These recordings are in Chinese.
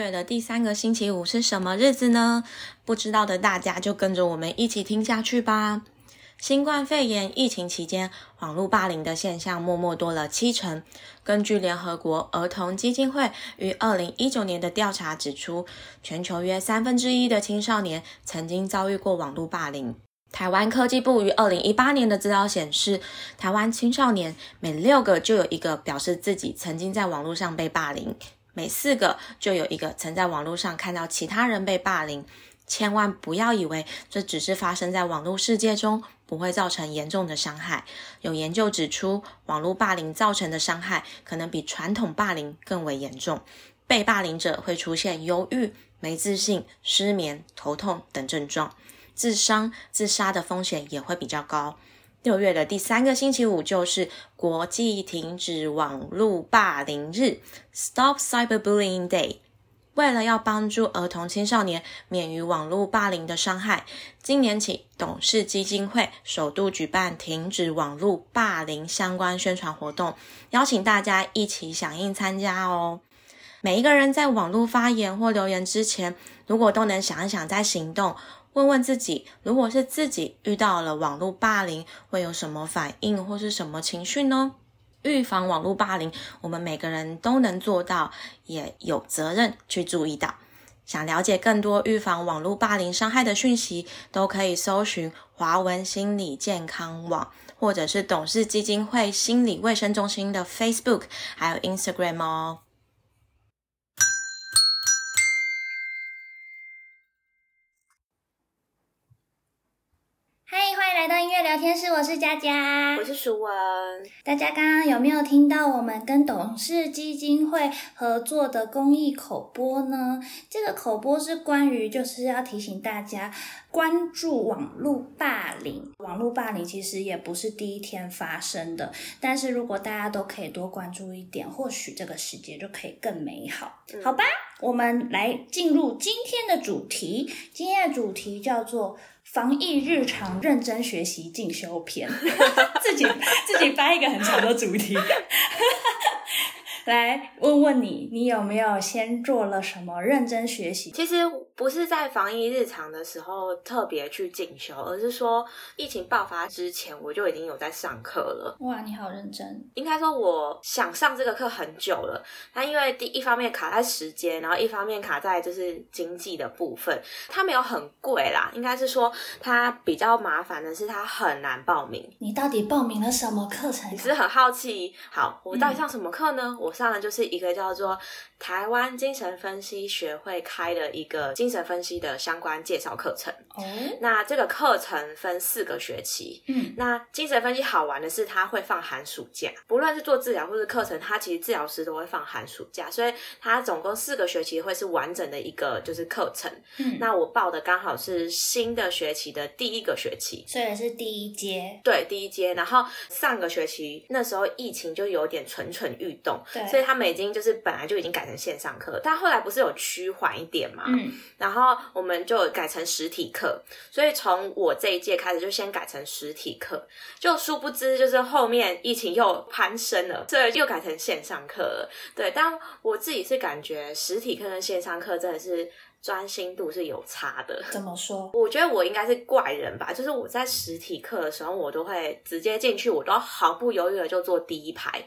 月的第三个星期五是什么日子呢？不知道的大家就跟着我们一起听下去吧。新冠肺炎疫情期间，网络霸凌的现象默默多了七成。根据联合国儿童基金会于二零一九年的调查指出，全球约三分之一的青少年曾经遭遇过网络霸凌。台湾科技部于二零一八年的资料显示，台湾青少年每六个就有一个表示自己曾经在网络上被霸凌。每四个就有一个曾在网络上看到其他人被霸凌，千万不要以为这只是发生在网络世界中，不会造成严重的伤害。有研究指出，网络霸凌造成的伤害可能比传统霸凌更为严重。被霸凌者会出现忧郁、没自信、失眠、头痛等症状，自伤、自杀的风险也会比较高。六月的第三个星期五就是国际停止网络霸凌日 （Stop Cyberbullying Day）。为了要帮助儿童青少年免于网络霸凌的伤害，今年起董事基金会首度举办停止网络霸凌相关宣传活动，邀请大家一起响应参加哦。每一个人在网络发言或留言之前，如果都能想一想再行动。问问自己，如果是自己遇到了网络霸凌，会有什么反应或是什么情绪呢？预防网络霸凌，我们每个人都能做到，也有责任去注意到。想了解更多预防网络霸凌伤害的讯息，都可以搜寻华文心理健康网，或者是董事基金会心理卫生中心的 Facebook 还有 Instagram 哦。乐聊天室，我是佳佳，我是舒文。大家刚刚有没有听到我们跟董事基金会合作的公益口播呢？这个口播是关于，就是要提醒大家关注网络霸凌。网络霸凌其实也不是第一天发生的，但是如果大家都可以多关注一点，或许这个世界就可以更美好，好吧？我们来进入今天的主题，今天的主题叫做。防疫日常认真学习进修篇，自己自己掰一个很长的主题。来问问你，你有没有先做了什么认真学习？其实不是在防疫日常的时候特别去进修，而是说疫情爆发之前我就已经有在上课了。哇，你好认真！应该说我想上这个课很久了，但因为第一方面卡在时间，然后一方面卡在就是经济的部分，它没有很贵啦。应该是说它比较麻烦的是它很难报名。你到底报名了什么课程？你是很好奇。好，我到底上什么课呢？我。上呢就是一个叫做台湾精神分析学会开的一个精神分析的相关介绍课程。哦，那这个课程分四个学期。嗯，那精神分析好玩的是，它会放寒暑假，不论是做治疗或是课程，它其实治疗师都会放寒暑假，所以它总共四个学期会是完整的一个就是课程。嗯，那我报的刚好是新的学期的第一个学期，所以是第一阶。对，第一阶。然后上个学期那时候疫情就有点蠢蠢欲动。对。所以他们已经就是本来就已经改成线上课，但后来不是有趋缓一点嘛？嗯，然后我们就改成实体课。所以从我这一届开始就先改成实体课，就殊不知就是后面疫情又攀升了，所以又改成线上课了。对，但我自己是感觉实体课跟线上课真的是专心度是有差的。怎么说？我觉得我应该是怪人吧，就是我在实体课的时候，我都会直接进去，我都毫不犹豫的就坐第一排。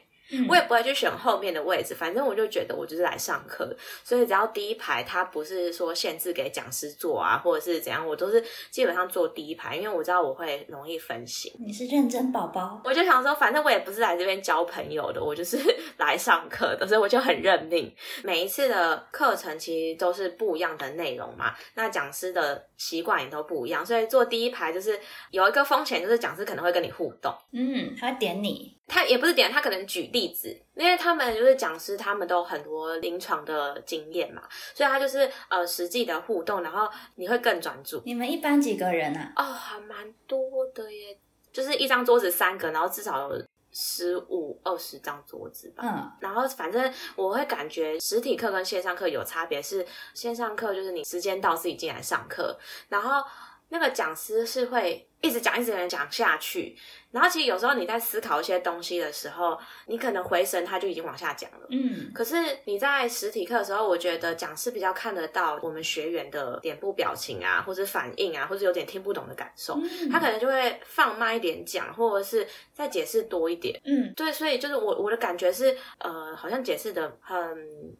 我也不会去选后面的位置，反正我就觉得我就是来上课，所以只要第一排，它不是说限制给讲师坐啊，或者是怎样，我都是基本上坐第一排，因为我知道我会容易分心。你是认真宝宝，我就想说，反正我也不是来这边交朋友的，我就是 来上课的，所以我就很认命。每一次的课程其实都是不一样的内容嘛，那讲师的习惯也都不一样，所以坐第一排就是有一个风险，就是讲师可能会跟你互动，嗯，他会点你。他也不是点，他可能举例子，因为他们就是讲师，他们都很多临床的经验嘛，所以他就是呃实际的互动，然后你会更专注。你们一般几个人啊？哦，还蛮多的耶，就是一张桌子三个，然后至少有十五二十张桌子吧。嗯，然后反正我会感觉实体课跟线上课有差别，是线上课就是你时间到自己进来上课，然后那个讲师是会。一直讲一直讲下去。然后其实有时候你在思考一些东西的时候，你可能回神，他就已经往下讲了。嗯，可是你在实体课的时候，我觉得讲师比较看得到我们学员的脸部表情啊，或者反应啊，或者有点听不懂的感受，嗯他可能就会放慢一点讲，或者是再解释多一点。嗯对，所以就是我我的感觉是，呃，好像解释的很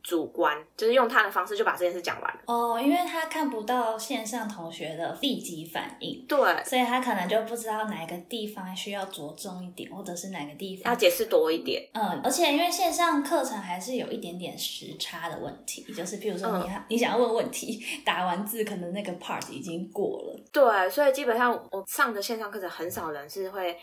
主观，就是用他的方式就把这件事讲完了。哦，因为他看不到线上同学的立即反应，对，所以他可能就不知道哪个地方需要着重一点，或者是哪个地方。要解释多一点。嗯，而且因为线上课程还是有一点点时差的问题，就是譬如说你、你想要问问题，打完字可能那个 part 已经过了。对，所以基本上我上的线上课程很少人是会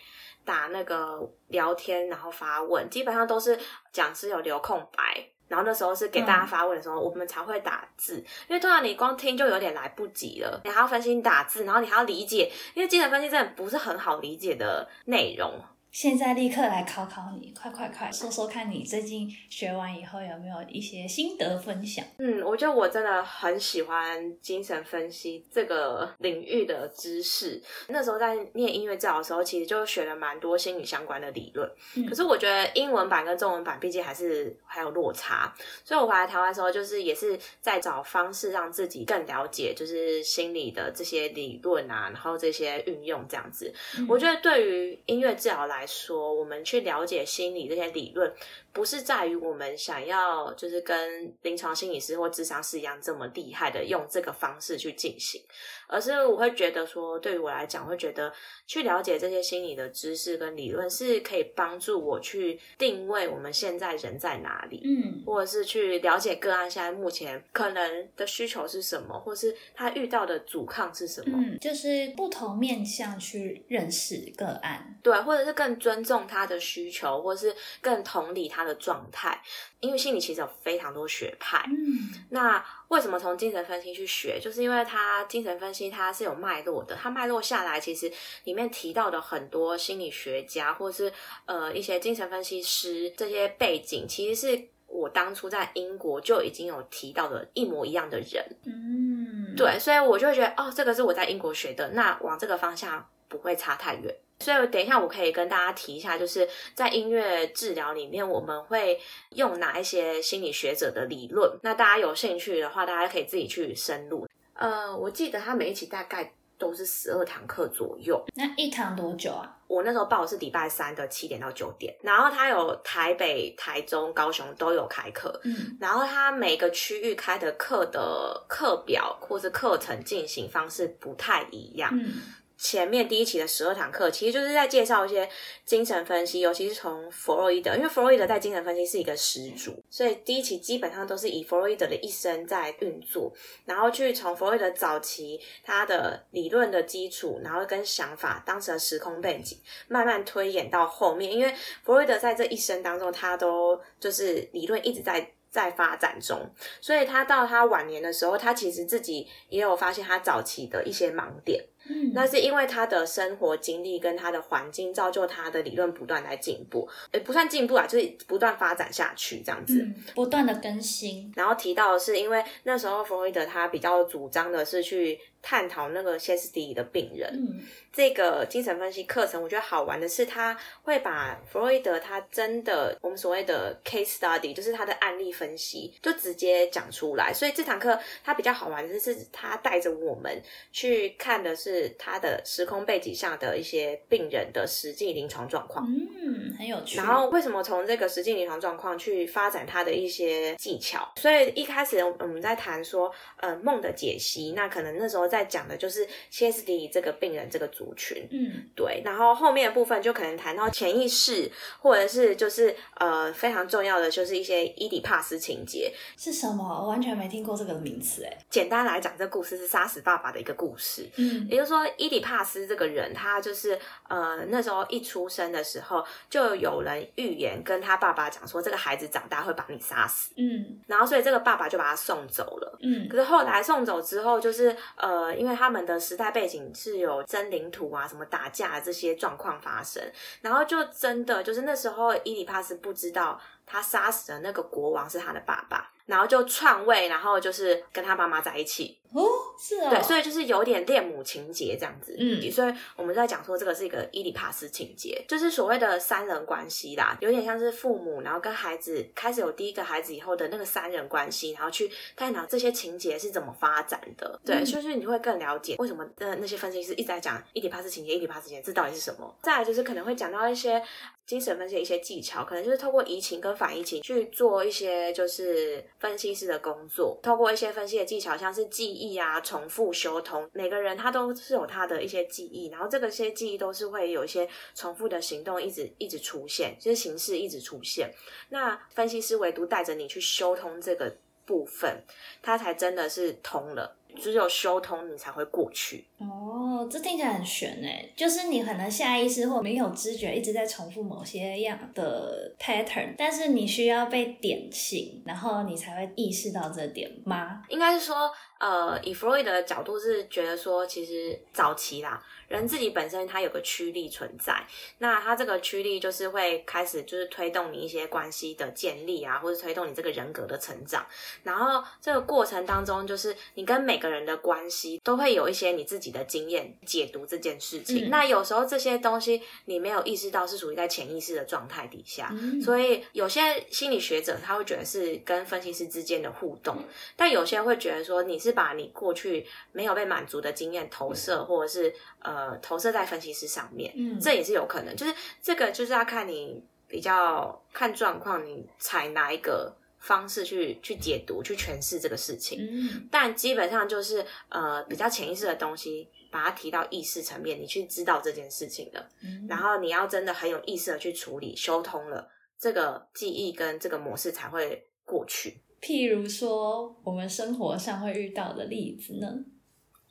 打那个聊天，然后发问，基本上都是讲师有留空白。然后那时候是给大家发问的时候，我们才会打字，因为通常你光听就有点来不及了，你还要分析打字，然后你还要理解，因为精神分析真的不是很好理解的内容。现在立刻来考考你，快快快，说说看你最近学完以后有没有一些心得分享？嗯，我觉得我真的很喜欢精神分析这个领域的知识。那时候在念音乐治疗的时候，其实就学了蛮多心理相关的理论。嗯可是我觉得英文版跟中文版毕竟还是还有落差，所以我回来台湾的时候，就是也是在找方式让自己更了解，就是心理的这些理论啊，然后这些运用这样子。我觉得对于音乐治疗来来说，我们去了解心理这些理论，不是在于我们想要就是跟临床心理师或智商师一样这么厉害的用这个方式去进行，而是我会觉得说，对于我来讲，我会觉得去了解这些心理的知识跟理论，是可以帮助我去定位我们现在人在哪里。嗯或者是去了解个案现在目前可能的需求是什么，或是他遇到的阻抗是什么，嗯，就是不同面向去认识个案。对，或者是更尊重他的需求，或是更同理他的状态。因为心理其实有非常多学派，嗯那为什么从精神分析去学？就是因为它精神分析它是有脉络的，它脉络下来，其实里面提到的很多心理学家或是呃一些精神分析师这些背景，其实是我当初在英国就已经有提到的一模一样的人。嗯，对，所以我就会觉得哦，这个是我在英国学的，那往这个方向不会差太远。所以等一下我可以跟大家提一下，就是在音乐治疗里面，我们会用哪一些心理学者的理论。那大家有兴趣的话，大家可以自己去深入。呃，我记得他每一期大概都是十二堂课左右。那一堂多久啊？我那时候报的是礼拜三的七点到九点，然后他有台北、台中、高雄都有开课。嗯然后他每个区域开的课的课表或是课程进行方式不太一样。嗯前面第一期的十二堂课，其实就是在介绍一些精神分析，尤其是从弗洛伊德，因为弗洛伊德在精神分析是一个始祖，所以第一期基本上都是以弗洛伊德的一生在运作，然后去从弗洛伊德早期他的理论的基础，然后跟想法当时的时空背景，慢慢推演到后面，因为弗洛伊德在这一生当中，他都就是理论一直在。在发展中，所以他到他晚年的时候，他其实自己也有发现他早期的一些盲点。嗯，那是因为他的生活经历跟他的环境造就他的理论不断在进步，呃不算进步啊，就是不断发展下去这样子。嗯，不断的更新。然后提到的是，因为那时候弗洛伊德他比较主张的是去探讨那个歇斯底里的病人。嗯这个精神分析课程，我觉得好玩的是，他会把弗洛伊德他真的我们所谓的 case study，就是他的案例分析，就直接讲出来。所以这堂课他比较好玩的是，他带着我们去看的是他的时空背景下的一些病人的实际临床状况。嗯，很有趣。然后为什么从这个实际临床状况去发展他的一些技巧？所以一开始我们在谈说，呃，梦的解析，那可能那时候在讲的就是歇斯底里这个病人这个族群。嗯对，然后后面的部分就可能谈到潜意识，或者是就是呃非常重要的就是一些伊底帕斯情节。是什么？我完全没听过这个名词哎。简单来讲，这故事是杀死爸爸的一个故事。嗯也就是说，伊底帕斯这个人，他就是呃那时候一出生的时候，就有人预言跟他爸爸讲说，这个孩子长大会把你杀死。嗯然后所以这个爸爸就把他送走了。嗯可是后来送走之后，就是呃，因为他们的时代背景是有争领土啊、什么打架这些状况发生，然后就真的就是那时候伊里帕斯不知道他杀死的那个国王是他的爸爸，然后就篡位，然后就是跟他妈妈在一起。哦，是啊，对，所以就是有点恋母情节这样子。嗯所以我们在讲说这个是一个伊里帕斯情节，就是所谓的三人关系啦，有点像是父母，然后跟孩子开始有第一个孩子以后的那个三人关系，然后去探讨这些情节是怎么发展的。对，嗯就是你会更了解为什么那那些分析师一直在讲伊里帕斯情节，伊里帕斯情节这到底是什么。再来就是可能会讲到一些精神分析的一些技巧，可能就是透过移情跟反移情去做一些就是分析师的工作，透过一些分析的技巧，像是记忆啊、重复修通，每个人他都是有他的一些记忆，然后这个些记忆都是会有一些重复的行动一直一直出现，就是形式一直出现。那分析师唯独带着你去修通这个部分，它才真的是通了。只有修通，你才会过去。哦，这听起来很悬哎，就是你可能下意识或没有知觉一直在重复某些样的 pattern，但是你需要被点醒，然后你才会意识到这点吗？应该是说，呃，以弗洛伊德的角度是觉得说，其实早期啦，人自己本身它有个驱力存在，那他这个驱力就是会开始就是推动你一些关系的建立啊，或者推动你这个人格的成长。然后这个过程当中，就是你跟每个人的关系都会有一些你自己的经验解读这件事情。嗯那有时候这些东西你没有意识到，是属于在潜意识的状态底下。嗯所以有些心理学者他会觉得是跟分析师之间的互动，但有些会觉得说你是把你过去没有被满足的经验投射，或者是呃投射在分析师上面，嗯这也是有可能。就是这个就是要看你比较看状况，你采哪一个方式去去解读、去诠释这个事情。嗯但基本上就是呃比较潜意识的东西，把它提到意识层面，你去知道这件事情了。嗯然后你要真的很有意识的去处理、修通了，这个记忆跟这个模式才会过去。譬如说我们生活上会遇到的例子呢？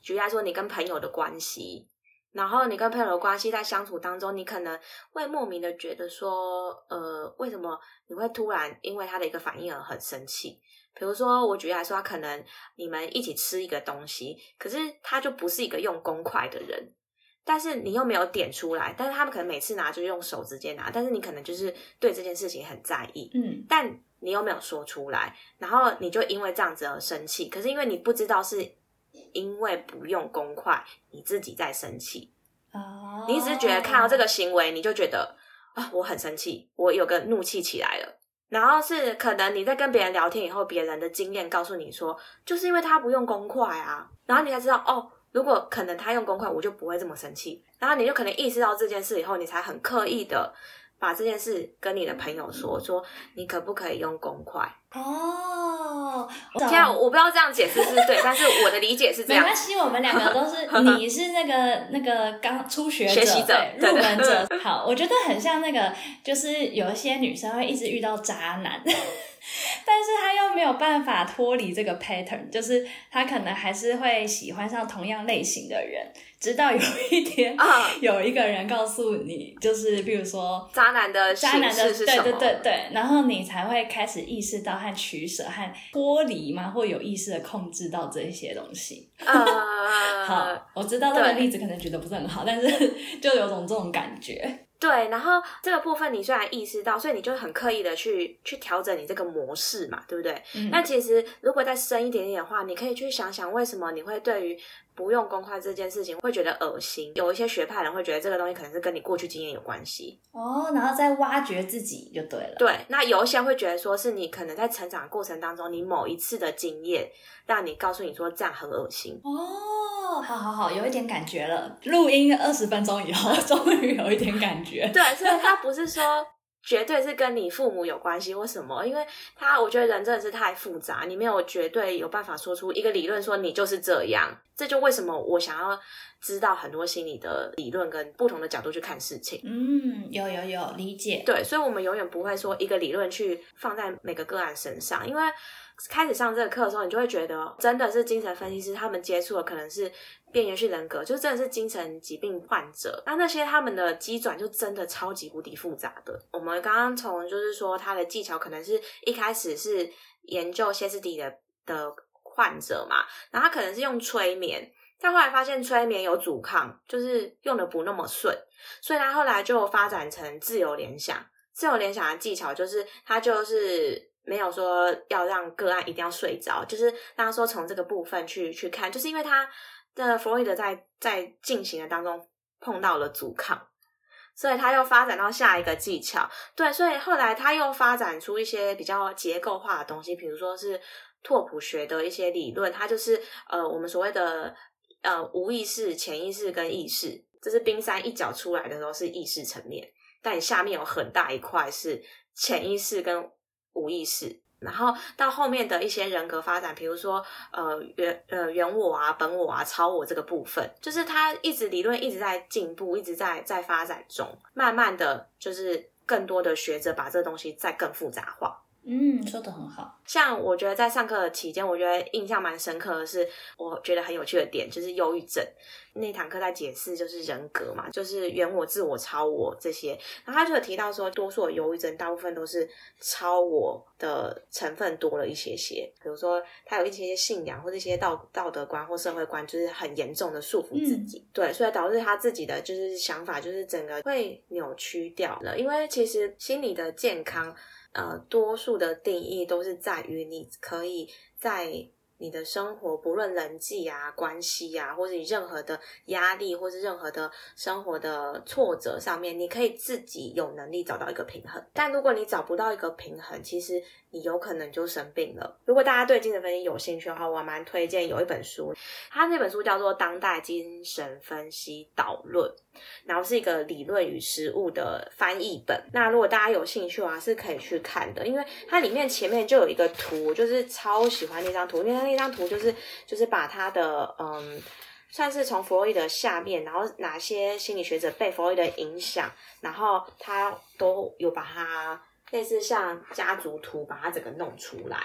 举例来说，你跟朋友的关系，然后你跟朋友的关系在相处当中，你可能会莫名的觉得说，呃，为什么你会突然因为他的一个反应而很生气？比如说，我举例来说，他可能你们一起吃一个东西，可是他就不是一个用公筷的人，但是你又没有点出来，但是他们可能每次拿就用手直接拿，但是你可能就是对这件事情很在意，嗯但你又没有说出来，然后你就因为这样子而生气。可是因为你不知道是因为不用公筷，你自己在生气，哦，你只是觉得看到这个行为，你就觉得啊，我很生气，我有个怒气起来了。然后是可能你在跟别人聊天以后，别人的经验告诉你说，就是因为他不用公筷啊，然后你才知道哦，如果可能他用公筷，我就不会这么生气。然后你就可能意识到这件事以后，你才很刻意的把这件事跟你的朋友说，说你可不可以用公筷？哦，现在我不知道这样解释是对，但是我的理解是这样没关。系，我们两个都是，你是那个那个刚初学者、学习者对入门者。好，我觉得很像那个，就是有一些女生会一直遇到渣男，但是他又没有办法脱离这个 pattern，就是他可能还是会喜欢上同样类型的人，直到有一天。啊，有一个人告诉你，就是比如说渣男的渣男的对？对对对，然后你才会开始意识到和取舍和脱离嘛，或有意识的控制到这些东西。呃，好，我知道这个例子可能觉得不是很好，但是 就有种这种感觉。对，然后这个部分你虽然意识到，所以你就很刻意的去去调整你这个模式嘛，对不对？嗯那其实如果再深一点点的话，你可以去想想为什么你会对于不用公筷这件事情会觉得恶心。有一些学派人会觉得这个东西可能是跟你过去经验有关系，哦，然后再挖掘自己就对了。对。那有一些会觉得说是你可能在成长过程当中，你某一次的经验让你告诉你说这样很恶心。哦，好好好，有一点感觉了。录音二十分钟以后，终于有一点感觉。对，所以他不是说绝对是跟你父母有关系或什么，因为他我觉得人真的是太复杂，你没有绝对有办法说出一个理论说你就是这样。这就为什么我想要知道很多心理的理论跟不同的角度去看事情。嗯，有有有理解。对，所以我们永远不会说一个理论去放在每个个案身上，因为开始上这个课的时候，你就会觉得真的是精神分析师他们接触的可能是边缘性人格，就真的是精神疾病患者。那那些他们的机转就真的超级无敌复杂的。我们刚刚从就是说他的技巧可能是一开始是研究歇斯底的的患者嘛，然后他可能是用催眠。但后来发现催眠有阻抗，就是用的不那么顺，所以他后来就发展成自由联想。自由联想的技巧，就是他就是没有说要让个案一定要睡着，就是让他说从这个部分去去看，就是因为他的弗洛伊德在在进行的当中碰到了阻抗。所以他又发展到下一个技巧，对，所以后来他又发展出一些比较结构化的东西，比如说是拓扑学的一些理论，它就是呃我们所谓的呃无意识、潜意识跟意识，这是冰山一角出来的时候是意识层面，但下面有很大一块是潜意识跟无意识。然后到后面的一些人格发展，比如说呃原呃原我啊、本我啊、超我这个部分，就是它一直理论一直在进步，一直在在发展中，慢慢的就是更多的学者把这个东西再更复杂化。嗯，说的很好。像我觉得在上课的期间，我觉得印象蛮深刻的是，我觉得很有趣的点就是忧郁症那堂课在解释就是人格嘛，就是原我、自我、超我这些。然后他就有提到说，多数的忧郁症大部分都是超我的成分多了一些些，比如说他有一些信仰或者一些道道德观或社会观，就是很严重的束缚自己。对，所以导致他自己的就是想法就是整个会扭曲掉了。因为其实心理的健康。呃，多数的定义都是在于你可以在你的生活，不论人际啊、关系啊，或者你任何的压力，或是任何的生活的挫折上面，你可以自己有能力找到一个平衡。但如果你找不到一个平衡，其实。你有可能就生病了。如果大家对精神分析有兴趣的话，我蛮推荐有一本书，它那本书叫做《当代精神分析导论》，然后是一个理论与实务的翻译本。那如果大家有兴趣啊，是可以去看的，因为它里面前面就有一个图，就是超喜欢那张图，因为它那张图就是就是把它的嗯，算是从弗洛伊德下面，然后哪些心理学者被弗洛伊德影响，然后他都有把它。类似像家族图，把它整个弄出来。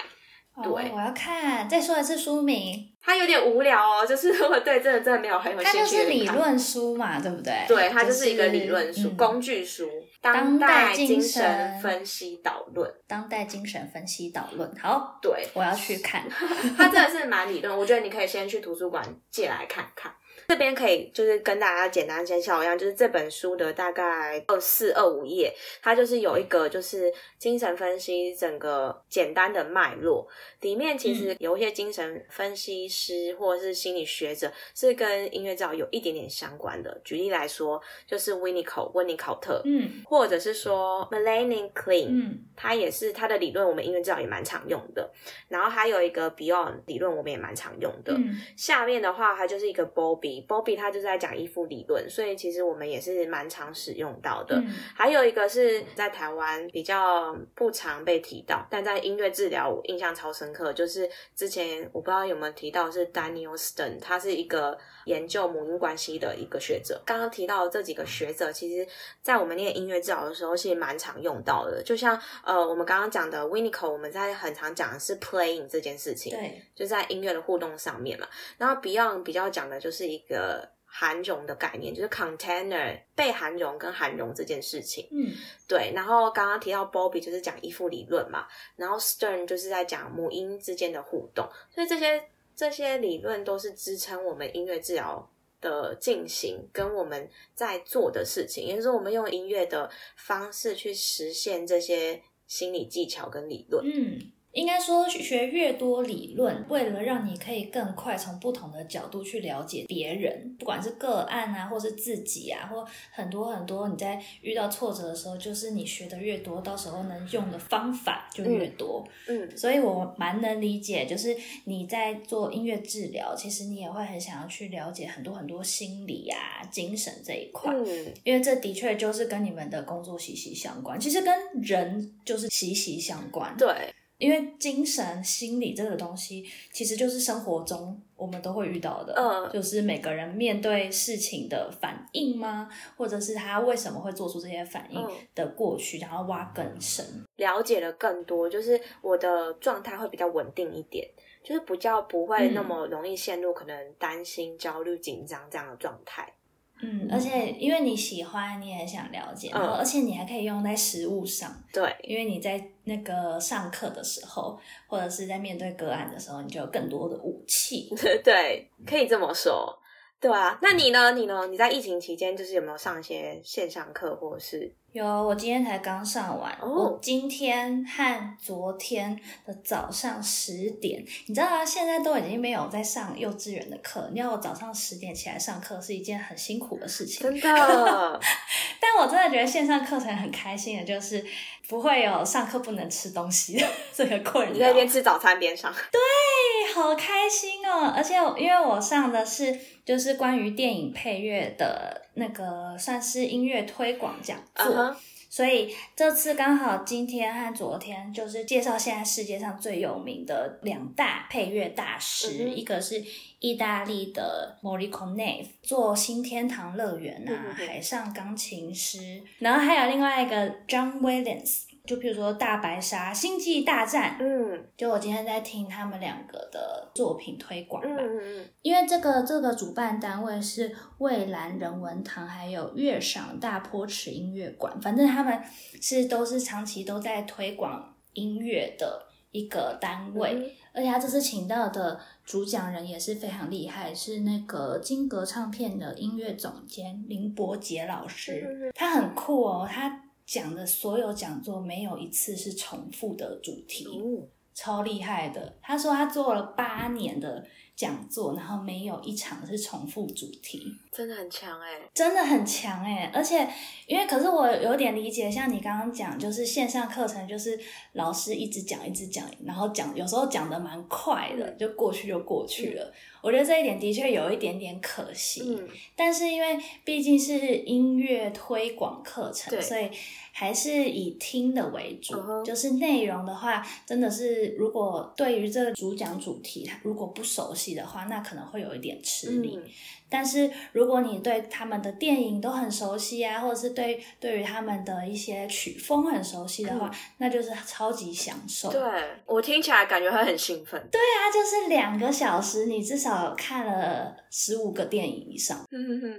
对，我要看。再说一次书名。它有点无聊哦，就是如果对这个真的没有很有兴趣。它就是理论书嘛，对不对？对，它就是一个理论书、工具书，《当代精神分析导论》。当代精神分析导论，好，对，我要去看。它真的是蛮理论，我觉得你可以先去图书馆借来看看。这边可以就是跟大家简单介绍一样，就是这本书的大概二四二五页，它就是有一个就是精神分析整个简单的脉络，里面其实有一些精神分析师或者是心理学者是跟音乐治疗有一点点相关的。举例来说，就是尼考特，嗯，或者是说 Melanie Klein，嗯，他也是他的理论，我们音乐治疗也蛮常用的。然后还有一个 Beyond 理论，我们也蛮常用的。下面的话，它就是一个 Bobby。Bobby 他就是在讲依附理论，所以其实我们也是蛮常使用到的。还有一个是在台湾比较不常被提到，但在音乐治疗我印象超深刻，就是之前我不知道有没有提到是 Daniel Stern，他是一个研究母婴关系的一个学者。刚刚提到这几个学者，其实在我们念音乐治疗的时候是蛮常用到的。就像呃我们刚刚讲的 Winnicott，我们在很常讲的是 playing 这件事情，对，就在音乐的互动上面嘛。然后 Beyond 比较讲的就是一。一个含容的概念，就是 container 被含容跟含容这件事情。嗯，对。然后刚刚提到 Bobby 就是讲依附理论嘛，然后 Stern 就是在讲母婴之间的互动，所以这些这些理论都是支撑我们音乐治疗的进行，跟我们在做的事情，也就是，我们用音乐的方式去实现这些心理技巧跟理论。嗯。应该说，学越多理论，为了让你可以更快从不同的角度去了解别人，不管是个案啊，或是自己啊，或很多很多，你在遇到挫折的时候，就是你学的越多，到时候能用的方法就越多。嗯，所以我蛮能理解，就是你在做音乐治疗，其实你也会很想要去了解很多很多心理啊、精神这一块，嗯，因为这的确就是跟你们的工作息息相关。其实跟人就是息息相关。对。因为精神心理这个东西，其实就是生活中我们都会遇到的，嗯，就是每个人面对事情的反应吗？或者是他为什么会做出这些反应的过去，然后挖更深，了解的更多，就是我的状态会比较稳定一点，就是比较不会那么容易陷入可能担心、焦虑、紧张这样的状态。嗯，而且因为你喜欢，你也想了解，然后而且你还可以用在实物上。对，因为你在那个上课的时候，或者是在面对个案的时候，你就有更多的武器。对，可以这么说。对啊，那你呢？你呢？你在疫情期间就是有没有上一些线上课，或者是？有，我今天才刚上完。哦我今天和昨天的早上十点，你知道啊，现在都已经没有在上幼稚园的课，你要我早上十点起来上课是一件很辛苦的事情。真的，但我真的觉得线上课程很开心的，就是不会有上课不能吃东西的 这个困你在那。边吃早餐边上，对，好开心哦！而且因为我上的是就是关于电影配乐的那个算是音乐推广讲座。所以这次刚好今天和昨天就是介绍现在世界上最有名的两大配乐大师，嗯一个是意大利的 Morricone 做新天堂乐园啊，嗯海上钢琴师，然后还有另外一个 John Williams，就比如说大白鲨、星际大战，嗯就我今天在听他们两个的作品推广吧。嗯嗯嗯，因为这个这个主办单位是蔚蓝人文堂，还有乐赏大坡池音乐馆，反正他们是都是长期都在推广音乐的一个单位。嗯而且他这次请到的主讲人也是非常厉害，是那个金格唱片的音乐总监林伯杰老师。嗯他很酷哦，他讲的所有讲座没有一次是重复的主题。哦超厉害的。他说他做了八年的讲座，然后没有一场是重复主题，真的很强哎，真的很强哎！而且因为可是我有点理解，像你刚刚讲，就是线上课程，就是老师一直讲一直讲，然后讲有时候讲的蛮快的，就过去就过去了。我觉得这一点的确有一点点可惜。嗯但是因为毕竟是音乐推广课程，所以还是以听的为主。就是内容的话，真的是如果对于这个主讲主题如果不熟悉的话，那可能会有一点吃力。嗯但是如果你对他们的电影都很熟悉啊，或者是对对于他们的一些曲风很熟悉的话，那就是超级享受。嗯对我听起来感觉会很兴奋，对啊，就是两个小时，你至少看了十五个电影以上。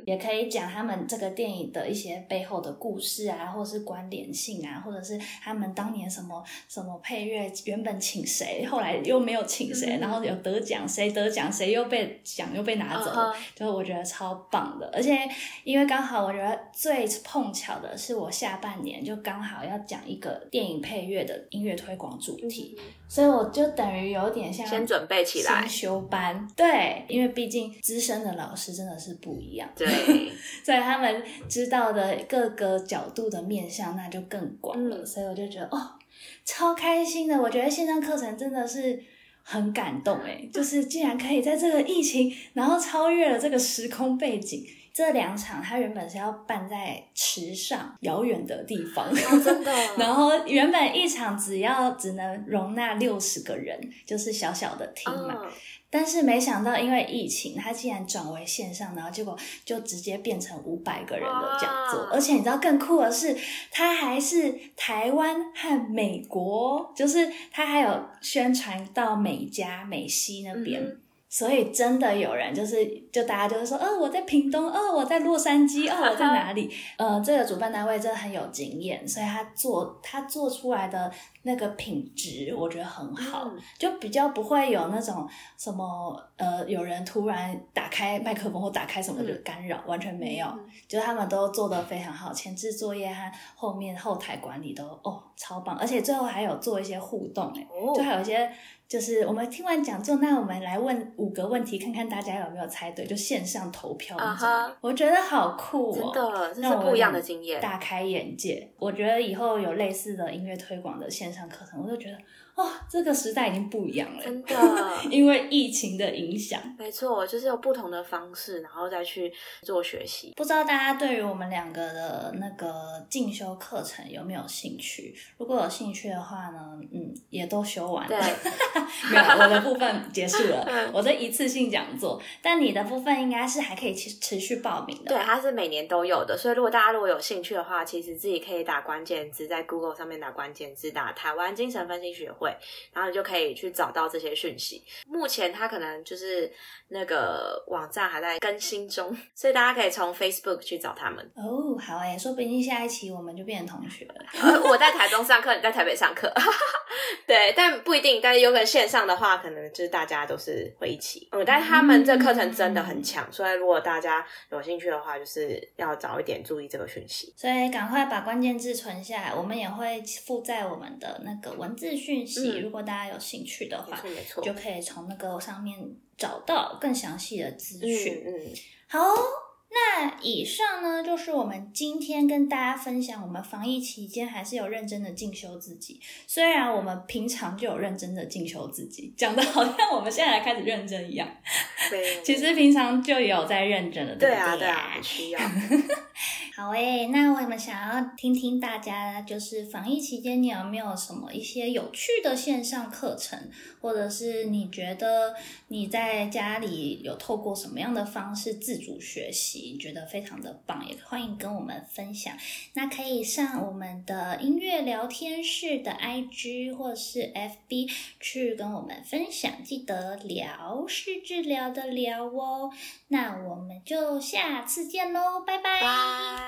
也可以讲他们这个电影的一些背后的故事啊，或是关联性啊，或者是他们当年什么什么配乐原本请谁，后来又没有请谁，嗯然后有得奖，谁得奖，谁又被奖又被拿走了嗯哼就我觉得超棒的。而且因为刚好我觉得最碰巧的是，我下半年就刚好要讲一个电影配乐的音乐推广主题，所以我就等于有点像先准备起来。先修班，对，因为毕竟资深的老师真的是不一样。对，所以他们知道的各个角度的面向，那就更广了。嗯所以我就觉得哦，超开心的。我觉得线上课程真的是很感动哎，就是竟然可以在这个疫情，然后超越了这个时空背景。这两场它原本是要办在池上遥远的地方，哦真的，然后原本一场只要只能容纳六十个人，就是小小的厅嘛。嗯但是没想到，因为疫情，它竟然转为线上，然后结果就直接变成五百个人的讲座，而且你知道更酷的是，它还是台湾和美国，就是它还有宣传到美加、美西那边。嗯所以真的有人就是，就大家就会说，哦，我在屏东，哦，我在洛杉矶，哦，我在哪里？呃，这个主办单位真的很有经验，所以他做他做出来的那个品质，我觉得很好，嗯就比较不会有那种什么呃，有人突然打开麦克风或打开什么的干扰，完全没有，嗯就他们都做得非常好，前置作业和后面后台管理都哦超棒，而且最后还有做一些互动，哎、哦就还有一些。就是我们听完讲座，那我们来问五个问题，看看大家有没有猜对，就线上投票那种啊哈我觉得好酷哦，真的，不一样的经验。大开眼界。我觉得以后有类似的音乐推广的线上课程，我就觉得哦，这个时代已经不一样了，真的，因为疫情的影响。没错，就是有不同的方式，然后再去做学习。不知道大家对于我们两个的那个进修课程有没有兴趣？如果有兴趣的话呢，嗯，也都修完对了。没有，我的部分结束了嗯，我的一次性讲座。但你的部分应该是还可以持持续报名的。对，它是每年都有的，所以如果大家如果有兴趣的话，其实自己可以打关键字，在 Google 上面打关键字，打台湾精神分析学会，然后你就可以去找到这些讯息。目前它可能就是那个网站还在更新中，所以大家可以从 Facebook 去找他们。哦，好哎，说不定下一期我们就变成同学了。呃我在台中上课，你在台北上课，对，但不一定，但是有可能线上的话，可能就是大家都是会一起。嗯，但是他们这课程真的很强，所以如果大家有兴趣的话，就是要早一点注意这个讯息。所以赶快把关键字存下来，我们也会附在我们的那个文字讯息。如果大家有兴趣的话，没错，就可以从那个上面找到更详细的资讯。嗯，好。那以上呢，就是我们今天跟大家分享，我们防疫期间还是有认真的进修自己。虽然我们平常就有认真的进修自己，讲的好像我们现在才开始认真一样。对，其实平常就有在认真的。对啊，对啊，需要。好诶，那我们想要听听大家，就是防疫期间你有没有什么一些有趣的线上课程，或者是你觉得你在家里有透过什么样的方式自主学习，觉得非常的棒，也欢迎跟我们分享。那可以上我们的音乐聊天室的 IG 或是 FB 去跟我们分享，记得聊是治疗的聊哦。那我们就下次见喽，拜拜。